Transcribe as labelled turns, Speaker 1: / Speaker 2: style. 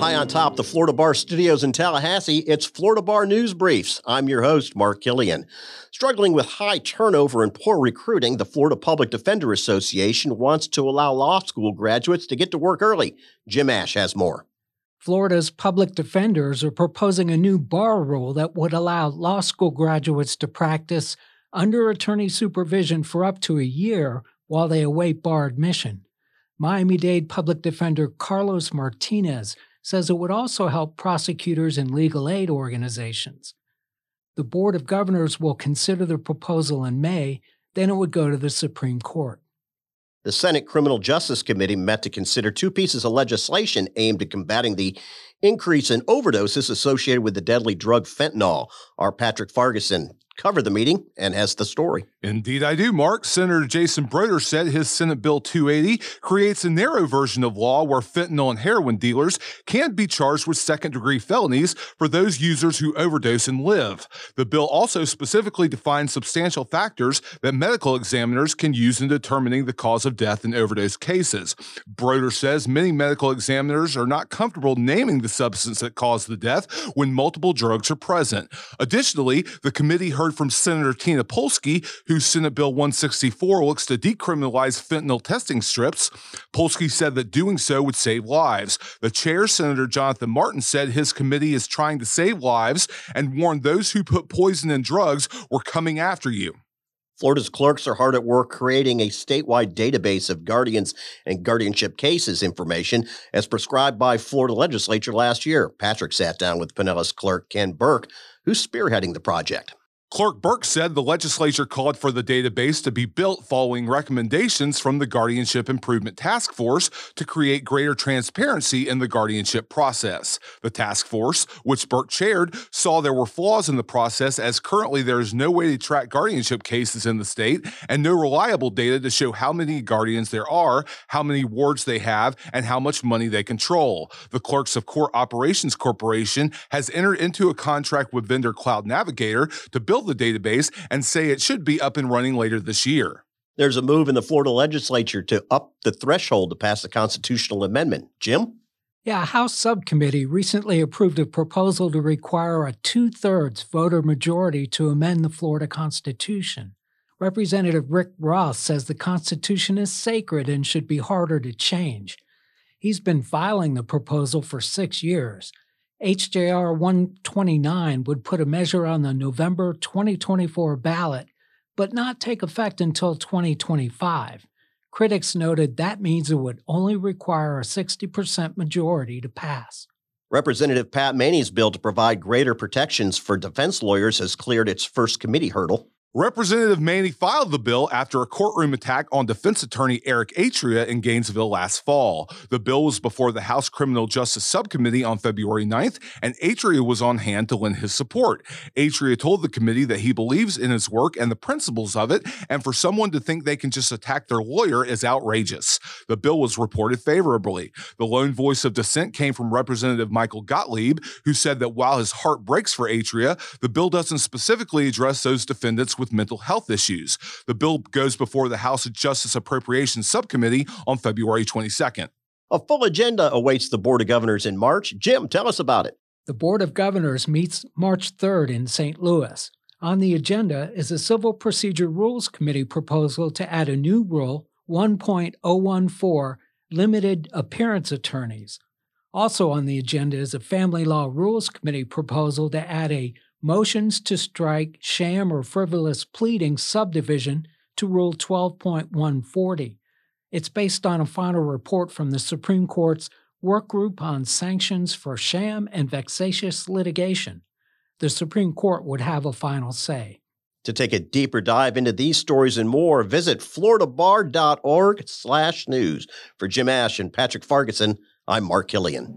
Speaker 1: High on top, the Florida Bar Studios in Tallahassee, it's Florida Bar News Briefs. I'm your host, Mark Killian. Struggling with high turnover and poor recruiting, the Florida Public Defender Association wants to allow law school graduates to get to work early. Jim Ash has more.
Speaker 2: Florida's public defenders are proposing a new bar rule that would allow law school graduates to practice under attorney supervision for up to a year while they await bar admission. Miami Dade public defender Carlos Martinez says it would also help prosecutors and legal aid organizations. The Board of Governors will consider the proposal in May, then it would go to the Supreme Court.
Speaker 1: The Senate Criminal Justice Committee met to consider two pieces of legislation aimed at combating the increase in overdoses associated with the deadly drug fentanyl. Our Patrick Fargason covered the meeting and has the story.
Speaker 3: Indeed, I do, Mark. Senator Jason Brodeur said his Senate Bill 280 creates a narrow version of law where fentanyl and heroin dealers can't be charged with second degree felonies for those users who overdose and live. The bill also specifically defines substantial factors that medical examiners can use in determining the cause of death in overdose cases. Brodeur says many medical examiners are not comfortable naming the substance that caused the death when multiple drugs are present. Additionally, the committee heard from Senator Tina Polsky, whose Senate Bill 164 looks to decriminalize fentanyl testing strips. Polsky said that doing so would save lives. The chair, Senator Jonathan Martin, said his committee is trying to save lives and warned those who put poison in drugs were coming after you.
Speaker 1: Florida's clerks are hard at work creating a statewide database of guardians and guardianship cases information as prescribed by Florida legislature last year. Patrick sat down with Pinellas clerk Ken Burke, who's spearheading the project.
Speaker 3: Clerk Burke said the legislature called for the database to be built following recommendations from the Guardianship Improvement Task Force to create greater transparency in the guardianship process. The task force, which Burke chaired, saw there were flaws in the process as currently there is no way to track guardianship cases in the state and no reliable data to show how many guardians there are, how many wards they have, and how much money they control. The Clerks of Court Operations Corporation has entered into a contract with vendor Cloud Navigator to build build the database and say it should be up and running later this year.
Speaker 1: There's a move in the Florida legislature to up the threshold to pass a constitutional amendment. Jim?
Speaker 2: Yeah, a House subcommittee recently approved a proposal to require a two thirds voter majority to amend the Florida Constitution. Representative Rick Roth says the Constitution is sacred and should be harder to change. He's been filing the proposal for six years. HJR 129 would put a measure on the November 2024 ballot, but not take effect until 2025. Critics noted that means it would only require a 60% majority to pass.
Speaker 1: Representative Patt Maney's bill to provide greater protections for defense lawyers has cleared its first committee hurdle.
Speaker 3: Representative Maney filed the bill after a courtroom attack on defense attorney Eric Atria in Gainesville last fall. The bill was before the House Criminal Justice Subcommittee on February 9th, and Atria was on hand to lend his support. Atria told the committee that he believes in his work and the principles of it, and for someone to think they can just attack their lawyer is outrageous. The bill was reported favorably. The lone voice of dissent came from Representative Michael Gottlieb, who said that while his heart breaks for Atria, the bill doesn't specifically address those defendants with mental health issues. The bill goes before the House of Justice Appropriations Subcommittee on February 22nd.
Speaker 1: A full agenda awaits the Board of Governors in March. Jim, tell us about it.
Speaker 2: The Board of Governors meets March 3rd in St. Louis. On the agenda is a Civil Procedure Rules Committee proposal to add a new rule 1.014 limited appearance attorneys. Also on the agenda is a Family Law Rules Committee proposal to add a motions to strike sham or frivolous pleading subdivision to Rule 12.140. It's based on a final report from the Supreme Court's Work Group on Sanctions for Sham and Vexatious Litigation. The Supreme Court would have a final say.
Speaker 1: To take a deeper dive into these stories and more, visit floridabar.org slash news. For Jim Ash and Patrick Fargason, I'm Mark Killian.